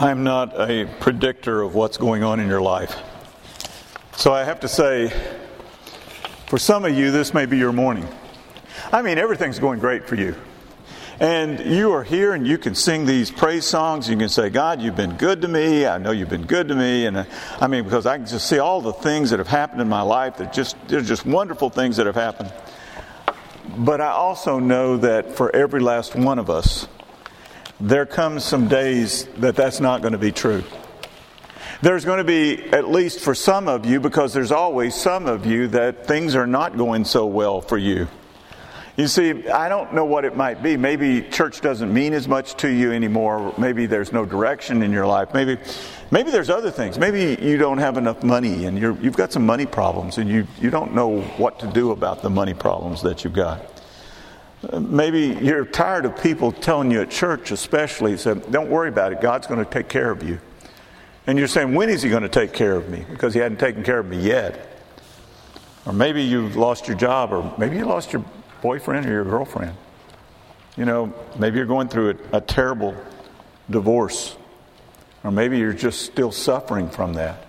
I'm not a predictor of what's going on in your life. So I have to say, for some of you, this may be your morning. I mean, everything's going great for you. And you are here and you can sing these praise songs. You can say, God, you've been good to me. I know you've been good to me. And uh, I mean, because I can just see all the things that have happened in my life. They're just, they're just wonderful things that have happened. But I also know that for every last one of us, there comes some days that that's not going to be true. There's going to be, at least for some of you, because there's always some of you that things are not going so well for you. You see, I don't know what it might be. Maybe church doesn't mean as much to you anymore. Maybe there's no direction in your life. Maybe, maybe there's other things. Maybe you don't have enough money and you have got some money problems and you, you don't know what to do about the money problems that you've got. Maybe you're tired of people telling you at church, especially, said, "Don't worry about it. God's going to take care of you." And you're saying, "When is He going to take care of me?" Because He hadn't taken care of me yet. Or maybe you've lost your job, or maybe you lost your boyfriend or your girlfriend. You know, maybe you're going through a, a terrible divorce, or maybe you're just still suffering from that.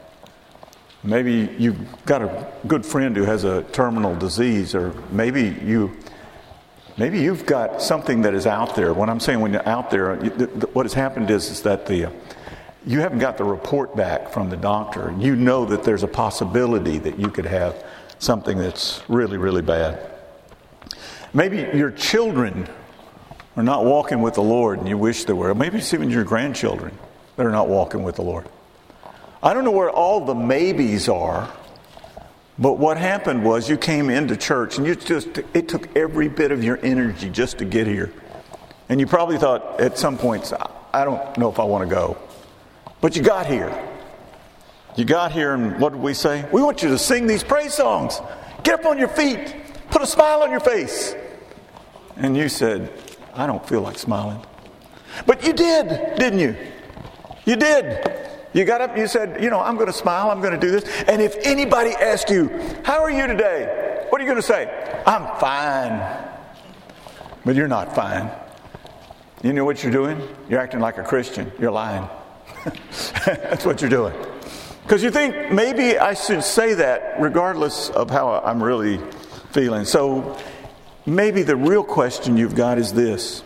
Maybe you've got a good friend who has a terminal disease, or maybe you Maybe you've got something that is out there. When I'm saying when you're out there, what has happened is, is that the, uh, you haven't got the report back from the doctor. You know that there's a possibility that you could have something that's really, really bad. Maybe your children are not walking with the Lord and you wish they were. Maybe it's even your grandchildren that are not walking with the Lord. I don't know where all the maybes are but what happened was you came into church and you just, it took every bit of your energy just to get here. And you probably thought at some points, I don't know if I want to go. But you got here. You got here, and what did we say? We want you to sing these praise songs. Get up on your feet. Put a smile on your face. And you said, I don't feel like smiling. But you did, didn't you? You did. You got up you said, You know, I'm going to smile, I'm going to do this. And if anybody asked you, How are you today? What are you going to say? I'm fine. But you're not fine. You know what you're doing? You're acting like a Christian. You're lying. That's what you're doing. Because you think maybe I should say that regardless of how I'm really feeling. So maybe the real question you've got is this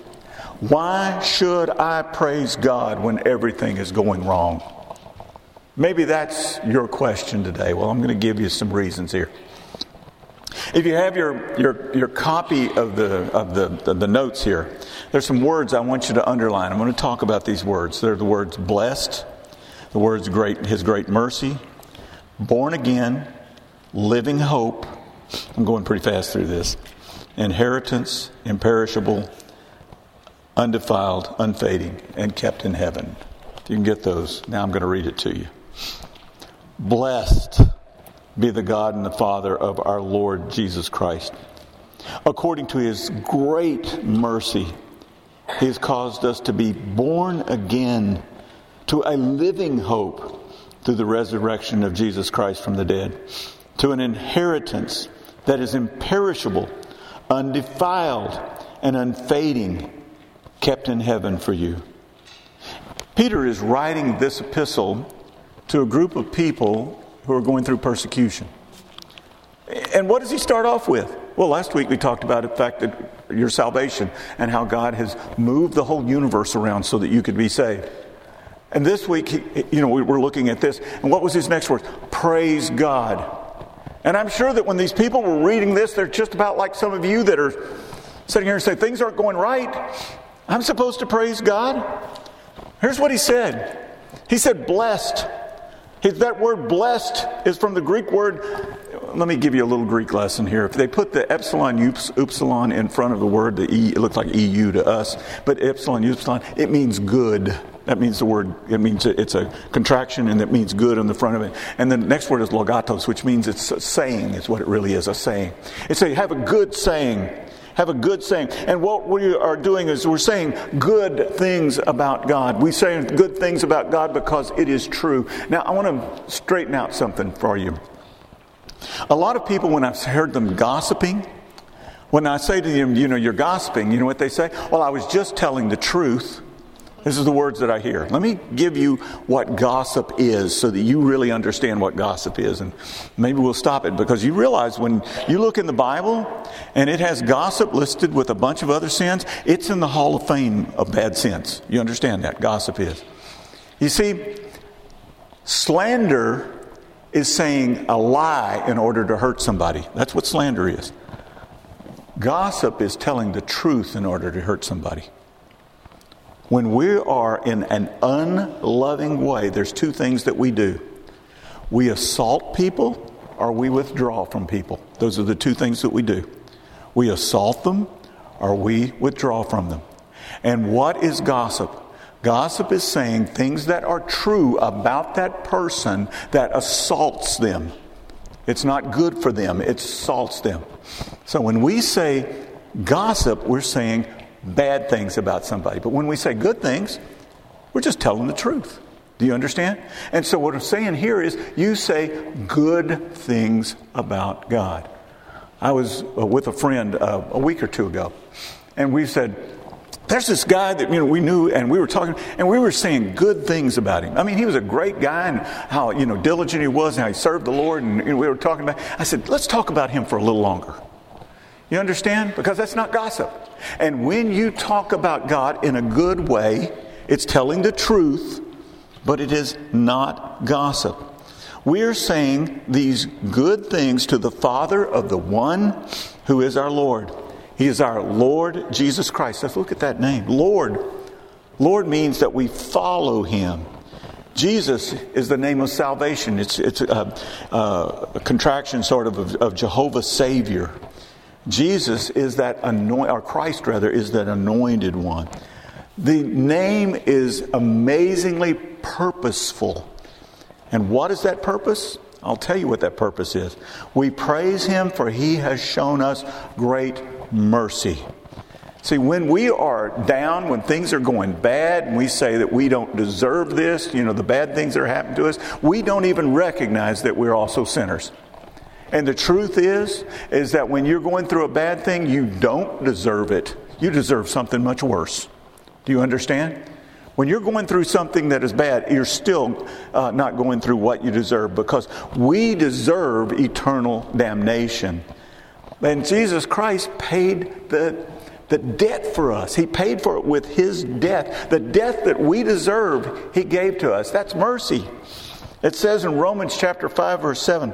Why should I praise God when everything is going wrong? Maybe that's your question today. Well, I'm going to give you some reasons here. If you have your, your, your copy of, the, of the, the, notes here, there's some words I want you to underline. I'm going to talk about these words. They're the words blessed, the words great, his great mercy, born again, living hope. I'm going pretty fast through this. Inheritance, imperishable, undefiled, unfading, and kept in heaven. If you can get those, now I'm going to read it to you. Blessed be the God and the Father of our Lord Jesus Christ. According to his great mercy, he has caused us to be born again to a living hope through the resurrection of Jesus Christ from the dead, to an inheritance that is imperishable, undefiled, and unfading, kept in heaven for you. Peter is writing this epistle to a group of people who are going through persecution. And what does he start off with? Well, last week we talked about the fact that your salvation and how God has moved the whole universe around so that you could be saved. And this week, you know, we were looking at this, and what was his next word? Praise God. And I'm sure that when these people were reading this, they're just about like some of you that are sitting here and say, things aren't going right. I'm supposed to praise God. Here's what he said He said, blessed that word blessed is from the Greek word. Let me give you a little Greek lesson here. If they put the epsilon upsilon in front of the word, the e, it looks like EU to us, but epsilon upsilon, it means good. That means the word, it means it's a contraction and it means good on the front of it. And the next word is logatos, which means it's saying, is what it really is, a saying. It's a have a good saying have a good saying. And what we are doing is we're saying good things about God. We say good things about God because it is true. Now, I want to straighten out something for you. A lot of people, when I've heard them gossiping, when I say to them, you know, you're gossiping, you know what they say? Well, I was just telling the truth. This is the words that I hear. Let me give you what gossip is so that you really understand what gossip is. And maybe we'll stop it because you realize when you look in the Bible and it has gossip listed with a bunch of other sins, it's in the Hall of Fame of bad sins. You understand that? Gossip is. You see, slander is saying a lie in order to hurt somebody. That's what slander is. Gossip is telling the truth in order to hurt somebody. When we are in an unloving way, there's two things that we do we assault people or we withdraw from people. Those are the two things that we do. We assault them or we withdraw from them. And what is gossip? Gossip is saying things that are true about that person that assaults them. It's not good for them, it assaults them. So when we say gossip, we're saying bad things about somebody. But when we say good things, we're just telling the truth. Do you understand? And so what I'm saying here is you say good things about God. I was uh, with a friend uh, a week or two ago, and we said, there's this guy that you know we knew and we were talking and we were saying good things about him. I mean, he was a great guy and how you know diligent he was and how he served the Lord and you know, we were talking about. I said, let's talk about him for a little longer. You understand? Because that's not gossip. And when you talk about God in a good way, it's telling the truth, but it is not gossip. We're saying these good things to the Father of the one who is our Lord. He is our Lord Jesus Christ. Let's look at that name. Lord. Lord means that we follow him. Jesus is the name of salvation. It's, it's a, a contraction, sort of, of, of Jehovah's Savior. Jesus is that anointed, or Christ rather, is that anointed one. The name is amazingly purposeful. And what is that purpose? I'll tell you what that purpose is. We praise Him for He has shown us great mercy. See, when we are down, when things are going bad, and we say that we don't deserve this, you know, the bad things that are happening to us, we don't even recognize that we're also sinners. And the truth is, is that when you're going through a bad thing, you don't deserve it. You deserve something much worse. Do you understand? When you're going through something that is bad, you're still uh, not going through what you deserve because we deserve eternal damnation. And Jesus Christ paid the, the debt for us. He paid for it with His death. The death that we deserve, He gave to us. That's mercy. It says in Romans chapter 5, verse 7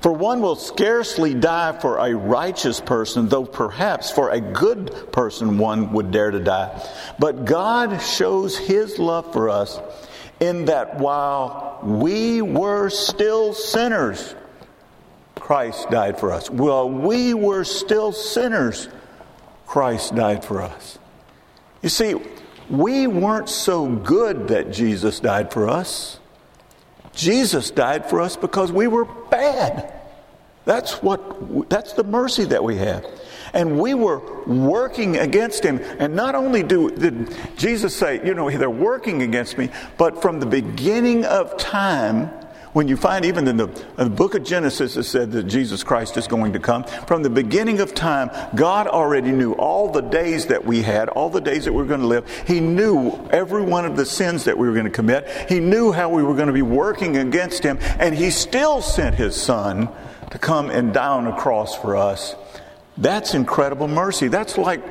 For one will scarcely die for a righteous person, though perhaps for a good person one would dare to die. But God shows His love for us in that while we were still sinners, Christ died for us. While we were still sinners, Christ died for us. You see, we weren't so good that Jesus died for us. Jesus died for us because we were bad. That's what that's the mercy that we have. And we were working against him. And not only do, did Jesus say, you know, they're working against me, but from the beginning of time, when you find even in the, in the, book of Genesis, it said that Jesus Christ is going to come. From the beginning of time, God already knew all the days that we had, all the days that we were going to live. He knew every one of the sins that we were going to commit. He knew how we were going to be working against Him, and He still sent His Son to come and die on a cross for us. That's incredible mercy. That's like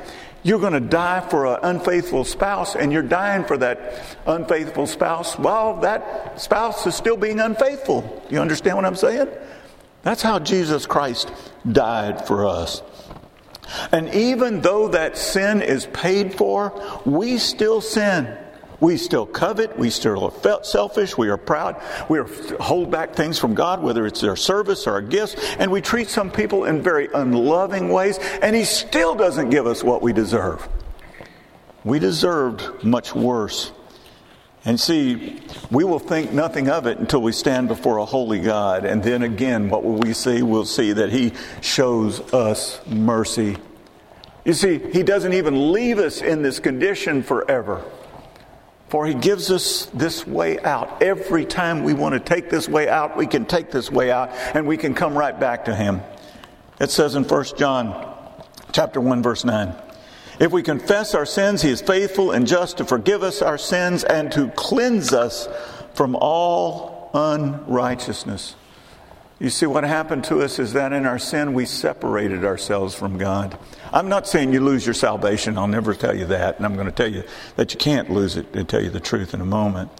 you're going to die for an unfaithful spouse and you're dying for that unfaithful spouse. while that spouse is still being unfaithful. You understand what I'm saying? That's how Jesus Christ died for us. And even though that sin is paid for, we still sin. We still covet. We still are selfish. We are proud. We are, hold back things from God, whether it's their service or our gifts. And we treat some people in very unloving ways. And He still doesn't give us what we deserve. We deserved much worse. And see, we will think nothing of it until we stand before a holy God. And then again, what will we see? We'll see that He shows us mercy. You see, He doesn't even leave us in this condition forever. For he gives us this way out. Every time we want to take this way out, we can take this way out and we can come right back to him. It says in 1 John chapter 1 verse 9. If we confess our sins, He is faithful and just to forgive us our sins and to cleanse us from all unrighteousness. You see, what happened to us is that in our sin we separated ourselves from God. I'm not saying you lose your salvation. I'll never tell you that. And I'm going to tell you that you can't lose it and tell you the truth in a moment.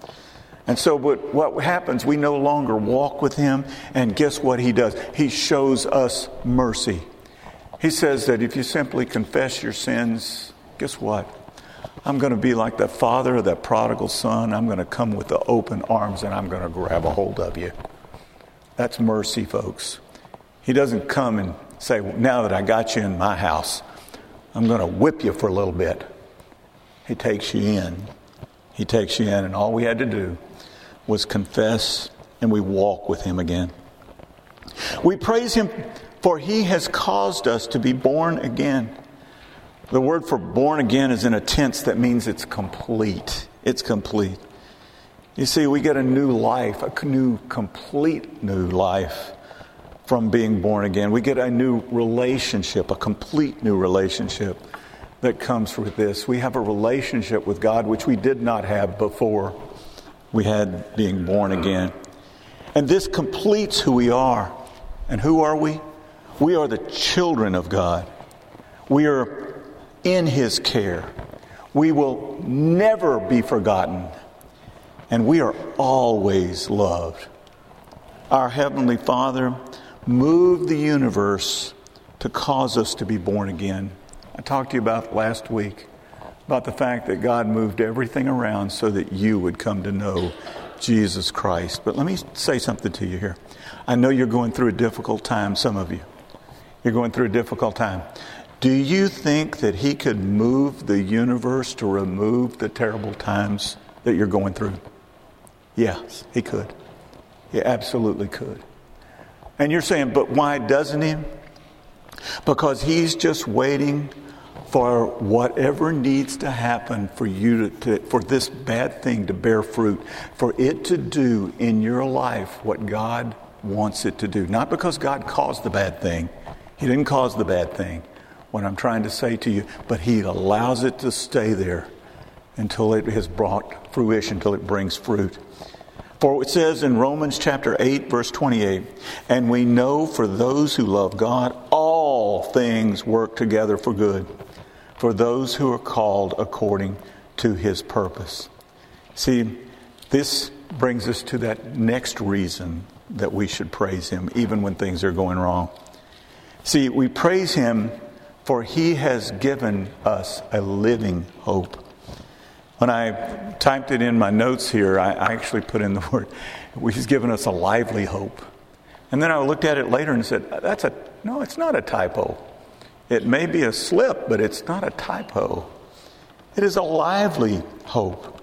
And so, but what happens, we no longer walk with Him. And guess what He does? He shows us mercy. He says that if you simply confess your sins, guess what? I'm going to be like the father of that prodigal son. I'm going to come with the open arms and I'm going to grab a hold of you. That's mercy, folks. He doesn't come and say, Now that I got you in my house, I'm going to whip you for a little bit. He takes you in. He takes you in, and all we had to do was confess and we walk with Him again. We praise Him for he has caused us to be born again. The word for born again is in a tense that means it's complete. It's complete. You see, we get a new life, a new, complete new life from being born again. We get a new relationship, a complete new relationship that comes with this. We have a relationship with God which we did not have before we had being born again. And this completes who we are. And who are we? We are the children of God. We are in His care. We will never be forgotten. And we are always loved. Our Heavenly Father moved the universe to cause us to be born again. I talked to you about last week about the fact that God moved everything around so that you would come to know Jesus Christ. But let me say something to you here. I know you're going through a difficult time, some of you. You're going through a difficult time. Do you think that He could move the universe to remove the terrible times that you're going through? Yes, He could. He absolutely could. And you're saying, but why doesn't He? Because He's just waiting for whatever needs to happen for you to, to, for this bad thing to bear fruit, for it to do in your life what God wants it to do. Not because God caused the bad thing, he didn't cause the bad thing, what I'm trying to say to you, but He allows it to stay there until it has brought fruition, until it brings fruit. For it says in Romans chapter 8, verse 28, and we know for those who love God, all things work together for good, for those who are called according to his purpose. See, this brings us to that next reason that we should praise him, even when things are going wrong. See, we praise Him for He has given us a living hope. When I typed it in my notes here, I actually put in the word, He's given us a lively hope. And then I looked at it later and said, That's a, no, it's not a typo. It may be a slip, but it's not a typo. It is a lively hope.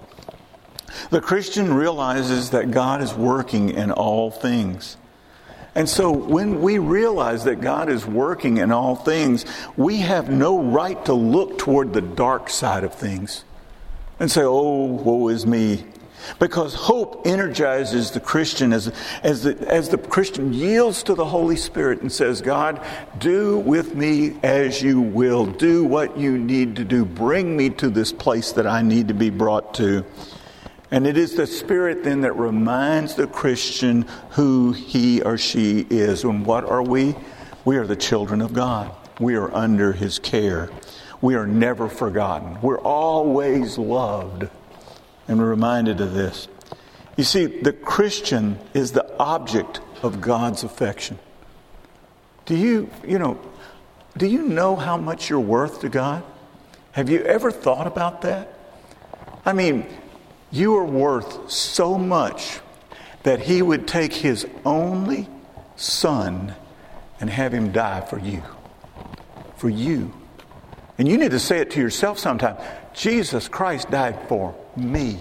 The Christian realizes that God is working in all things. And so when we realize that God is working in all things, we have no right to look toward the dark side of things and say, oh, woe is me. Because hope energizes the Christian as, as, the, as the Christian yields to the Holy Spirit and says, God, do with me as you will. Do what you need to do. Bring me to this place that I need to be brought to. And it is the Spirit then that reminds the Christian who he or she is. And what are we? We are the children of God. We are under his care. We are never forgotten. We're always loved and we're reminded of this. You see, the Christian is the object of God's affection. Do you, you know, do you know how much you're worth to God? Have you ever thought about that? I mean, you are worth so much that he would take his only son and have him die for you. For you. And you need to say it to yourself sometime Jesus Christ died for me.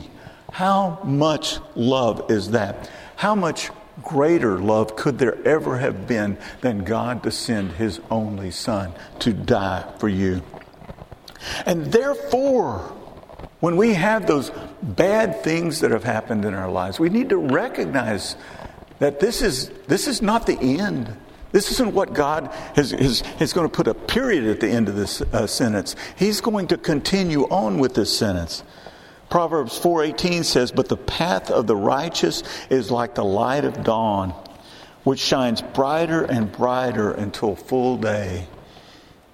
How much love is that? How much greater love could there ever have been than God to send his only son to die for you? And therefore, when we have those bad things that have happened in our lives, we need to recognize that this is, this is not the end. This isn't what God is, is, is going to put a period at the end of this uh, sentence. He's going to continue on with this sentence. Proverbs 4:18 says, "But the path of the righteous is like the light of dawn, which shines brighter and brighter until full day."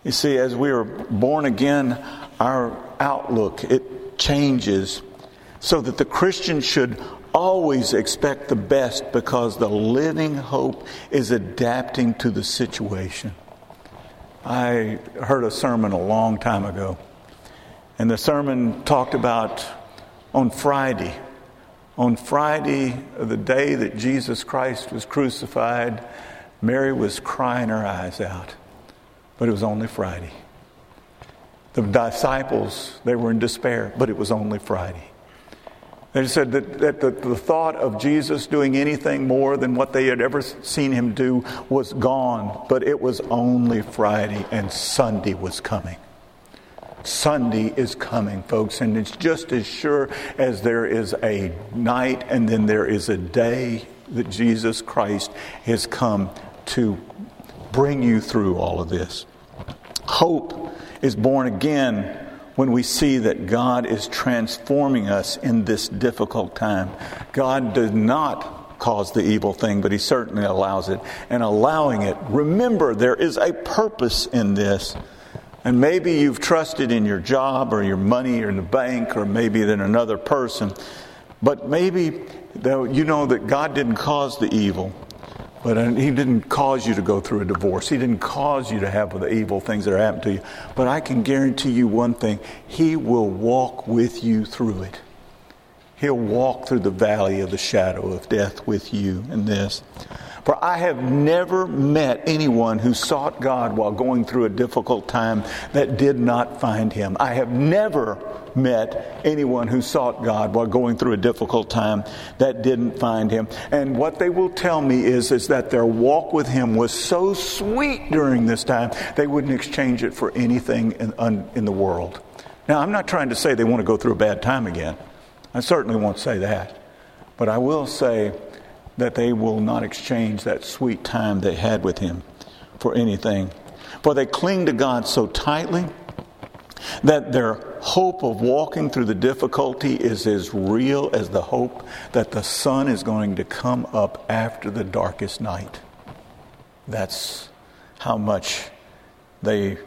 You see, as we are born again, our outlook it changes so that the Christian should always expect the best because the living hope is adapting to the situation. I heard a sermon a long time ago, and the sermon talked about on Friday. On Friday, the day that Jesus Christ was crucified, Mary was crying her eyes out, but it was only Friday. The disciples, they were in despair, but it was only Friday. They said that, that the, the, thought of Jesus doing anything more than what they had ever seen him do was gone, but it was only Friday, and Sunday was coming. Sunday is coming, folks, and it's just as sure as there is a night and then there is a day that Jesus Christ has come to bring you through all of this. Hope is born again when we see that God is transforming us in this difficult time. God does not cause the evil thing, but He certainly allows it. And allowing it, remember there is a purpose in this. And maybe you've trusted in your job or your money or in the bank or maybe in another person. But maybe you know that God didn't cause the evil. But uh, he didn't cause you to go through a divorce. He didn't cause you to have the evil things that are happening to you. But I can guarantee you one thing He will walk with you through it. He'll walk through the valley of the shadow of death with you in this. For I have never met anyone who sought God while going through a difficult time that did not find him. I have never met anyone who sought God while going through a difficult time that didn't find him. And what they will tell me is, is that their walk with him was so sweet during this time, they wouldn't exchange it for anything in, in the world. Now, I'm not trying to say they want to go through a bad time again. I certainly won't say that. But I will say that they will not exchange that sweet time they had with Him for anything. For they cling to God so tightly that their hope of walking through the difficulty is as real as the hope that the sun is going to come up after the darkest night. That's how much they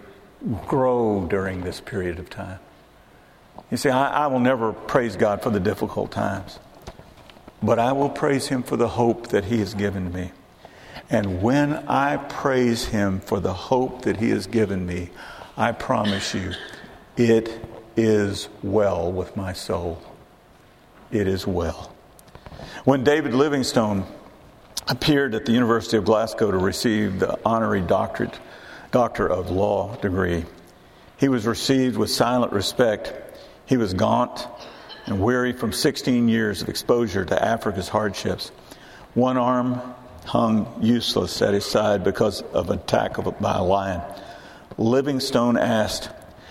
grow during this period of time. You see, I, I will never praise God for the difficult times. But I will praise him for the hope that he has given me. And when I praise him for the hope that he has given me, I promise you, it is well with my soul. It is well. When David Livingstone appeared at the University of Glasgow to receive the honorary doctorate, Doctor of Law degree, he was received with silent respect. He was gaunt, and weary from 16 years of exposure to Africa's hardships. One arm hung useless at his side because of an attack of, by a lion. Livingstone asked,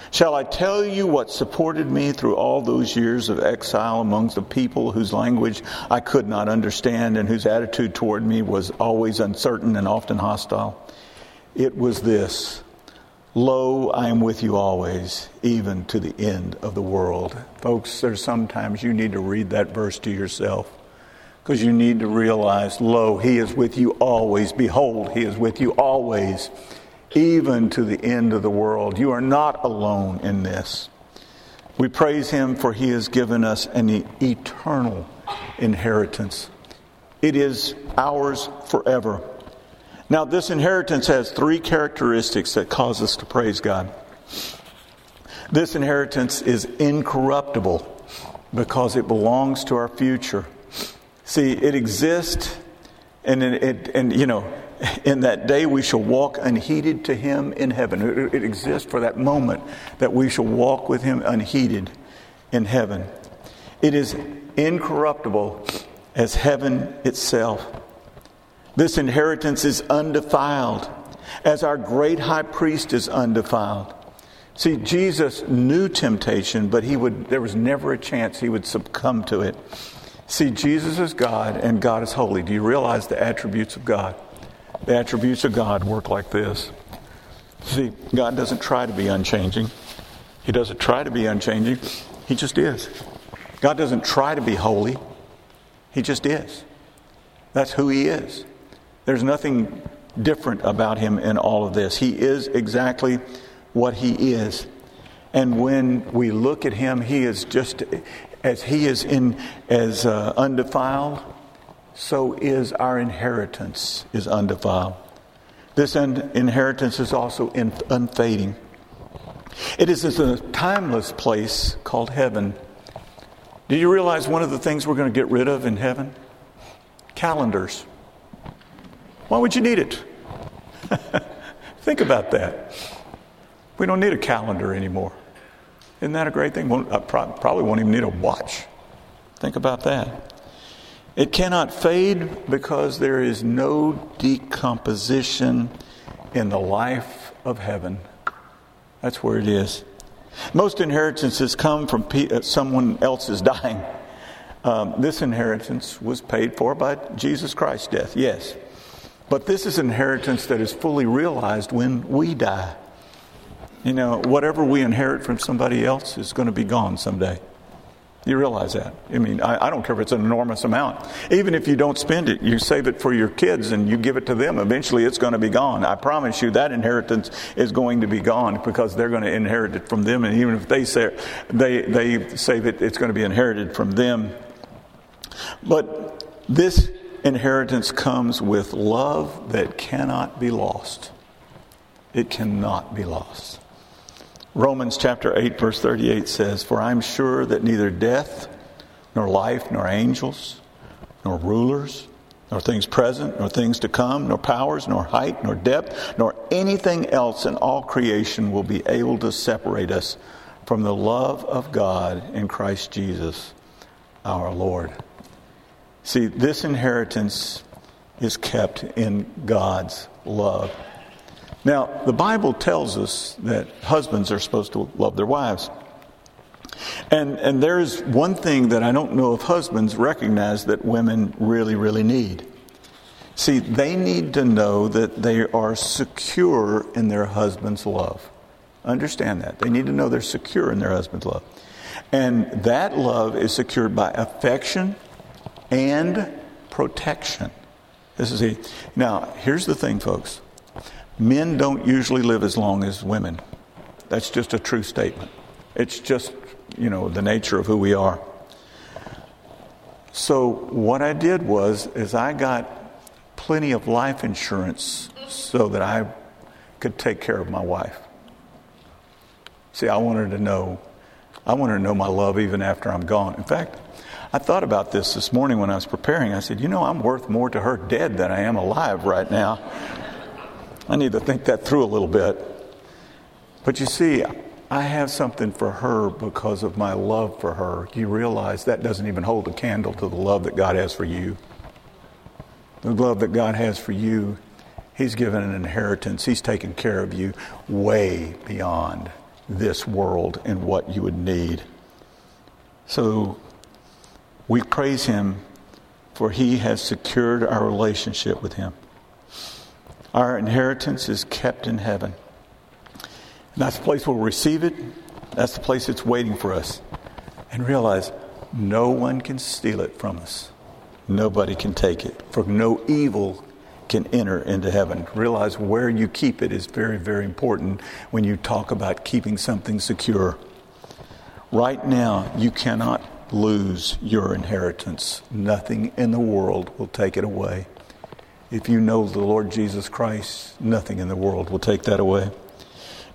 Shall I tell you what supported me through all those years of exile amongst a people whose language I could not understand and whose attitude toward me was always uncertain and often hostile? It was this Lo, I am with you always, even to the end of the world. Folks, there's sometimes you need to read that verse to yourself because you need to realize, Lo, He is with you always. Behold, He is with you always, even to the end of the world. You are not alone in this. We praise Him for He has given us an eternal inheritance. It is ours forever. Now, this inheritance has three characteristics that cause us to praise God. This inheritance is incorruptible because it belongs to our future. See, it exists, and it, it, and you know, in that day we shall walk unheeded to Him in heaven. It, it exists for that moment that we shall walk with Him unheeded in heaven. It is incorruptible as heaven itself. This inheritance is undefiled, as our great high priest is undefiled. See, Jesus knew temptation, but he would, there was never a chance he would succumb to it. See, Jesus is God and God is holy. Do you realize the attributes of God? The attributes of God work like this. See, God doesn't try to be unchanging. He doesn't try to be unchanging. He just is. God doesn't try to be holy. He just is. That's who He is. There's nothing different about Him in all of this. He is exactly what He is. And when we look at Him, He is just as He is in as uh, undefiled, so is our inheritance is undefiled. This inheritance is also in, unfading. It is a timeless place called heaven. Do you realize one of the things we're going to get rid of in heaven? Calendars. Why would you need it? Think about that. We don't need a calendar anymore. Isn't that a great thing? I probably won't even need a watch. Think about that. It cannot fade because there is no decomposition in the life of heaven. That's where it is. Most inheritances come from uh, someone else's dying. Um, this inheritance was paid for by Jesus Christ's death, yes. But this is inheritance that is fully realized when we die. You know, whatever we inherit from somebody else is going to be gone someday. You realize that. I mean, I, I, don't care if it's an enormous amount. Even if you don't spend it, you save it for your kids and you give it to them. Eventually, it's going to be gone. I promise you that inheritance is going to be gone because they're going to inherit it from them. And even if they, say, they, they save it, it's going to be inherited from them. But this inheritance comes with love that cannot be lost. It cannot be lost. Romans chapter 8, verse 38 says, For I am sure that neither death, nor life, nor angels, nor rulers, nor things present, nor things to come, nor powers, nor height, nor depth, nor anything else in all creation will be able to separate us from the love of God in Christ Jesus our Lord. See, this inheritance is kept in God's love. Now, the Bible tells us that husbands are supposed to love their wives. And, and there's one thing that I don't know if husbands recognize that women really, really need. See, they need to know that they are secure in their husband's love. Understand that. They need to know they're secure in their husband's love. And that love is secured by affection and protection. This is a, now, here's the thing, folks. Men don't usually live as long as women. That's just a true statement. It's just, you know, the nature of who we are. So what I did was is I got plenty of life insurance so that I could take care of my wife. See, I wanted to know I wanted to know my love even after I'm gone. In fact, I thought about this this morning when I was preparing. I said, "You know, I'm worth more to her dead than I am alive right now." I need to think that through a little bit. But you see, I have something for her because of my love for her. You realize that doesn't even hold a candle to the love that God has for you. The love that God has for you, He's given an inheritance. He's taken care of you way beyond this world and what you would need. So we praise Him for He has secured our relationship with Him. Our inheritance is kept in heaven. And that's the place we'll receive it. That's the place it's waiting for us. And realize no one can steal it from us. Nobody can take it. For no evil can enter into heaven. Realize where you keep it is very, very important when you talk about keeping something secure. Right now, you cannot lose your inheritance. Nothing in the world will take it away. If you know the Lord Jesus Christ, nothing in the world will take that away.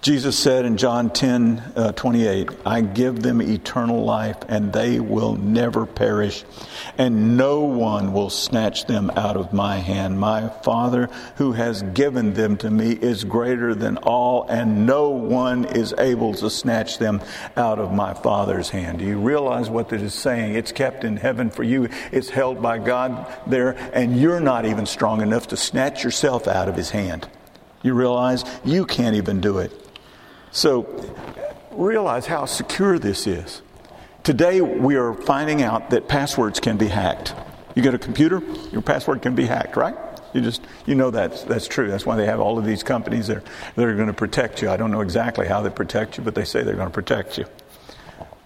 Jesus said in John 10 uh, 28, I give them eternal life, and they will never perish, and no one will snatch them out of my hand. My Father, who has given them to me, is greater than all, and no one is able to snatch them out of my Father's hand. Do you realize what it is saying? It's kept in heaven for you, it's held by God there, and you're not even strong enough to snatch yourself out of his hand. You realize you can't even do it. So realize how secure this is. Today, we are finding out that passwords can be hacked. You get a computer, your password can be hacked, right? You just you know that's that's true. That's why they have all of these companies that are, that are going to protect you. I don't know exactly how they protect you, but they say they're going to protect you.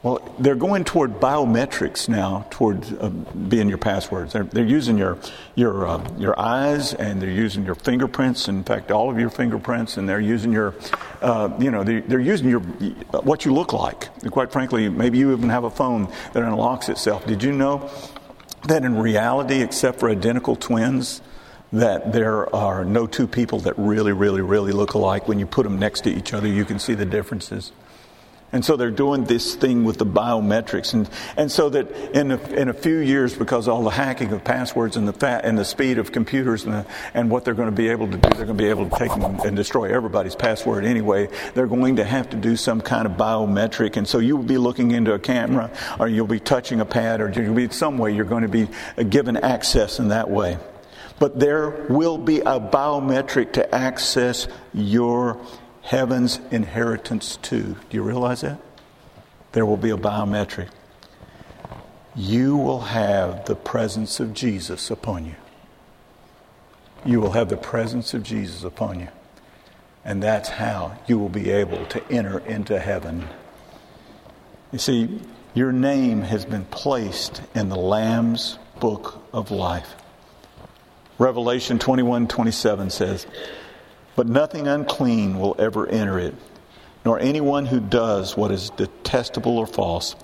Well, they're going toward biometrics now, toward uh, being your passwords. They're, they're using your your uh, your eyes and they're using your fingerprints. In fact, all of your fingerprints, and they're using your, uh, you know, they're, they're, using your what you look like. And quite frankly, maybe you even have a phone that unlocks itself. Did you know that in reality, except for identical twins, that there are no two people that really, really, really look alike. When you put them next to each other, you can see the differences. And so they're doing this thing with the biometrics. And, and so that in a, in a few years, because all the hacking of passwords and the, fat, and the speed of computers and, the, and what they're going to be able to do, they're going to be able to take and destroy everybody's password anyway. They're going to have to do some kind of biometric. And so you will be looking into a camera or you'll be touching a pad or you'll be some way you're going to be given access in that way. But there will be a biometric to access your heaven's inheritance too. Do you realize that? There will be a biometric. You will have the presence of Jesus upon you. You will have the presence of Jesus upon you. And that's how you will be able to enter into heaven. You see, your name has been placed in the Lamb's book of life. Revelation 21 27 says, but nothing unclean will ever enter it, nor anyone who does what is detestable or false,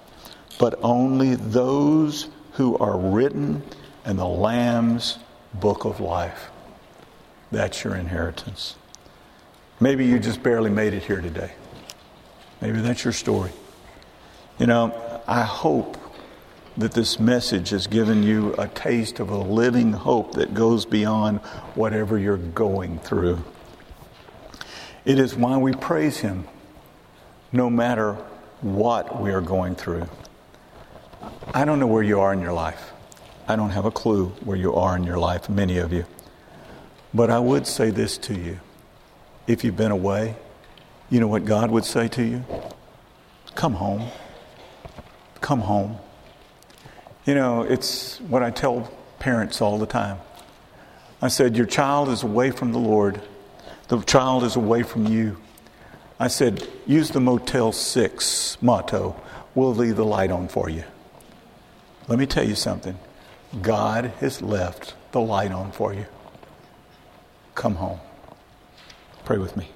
but only those who are written in the Lamb's book of life. That's your inheritance. Maybe you just barely made it here today. Maybe that's your story. You know, I hope that this message has given you a taste of a living hope that goes beyond whatever you're going through. It is why we praise Him no matter what we are going through. I don't know where you are in your life. I don't have a clue where you are in your life, many of you. But I would say this to you. If you've been away, you know what God would say to you? Come home. Come home. You know, it's what I tell parents all the time. I said, Your child is away from the Lord the child is away from you. I said, use the Motel 6 motto we'll leave the light on for you. Let me tell you something God has left the light on for you. Come home. Pray with me.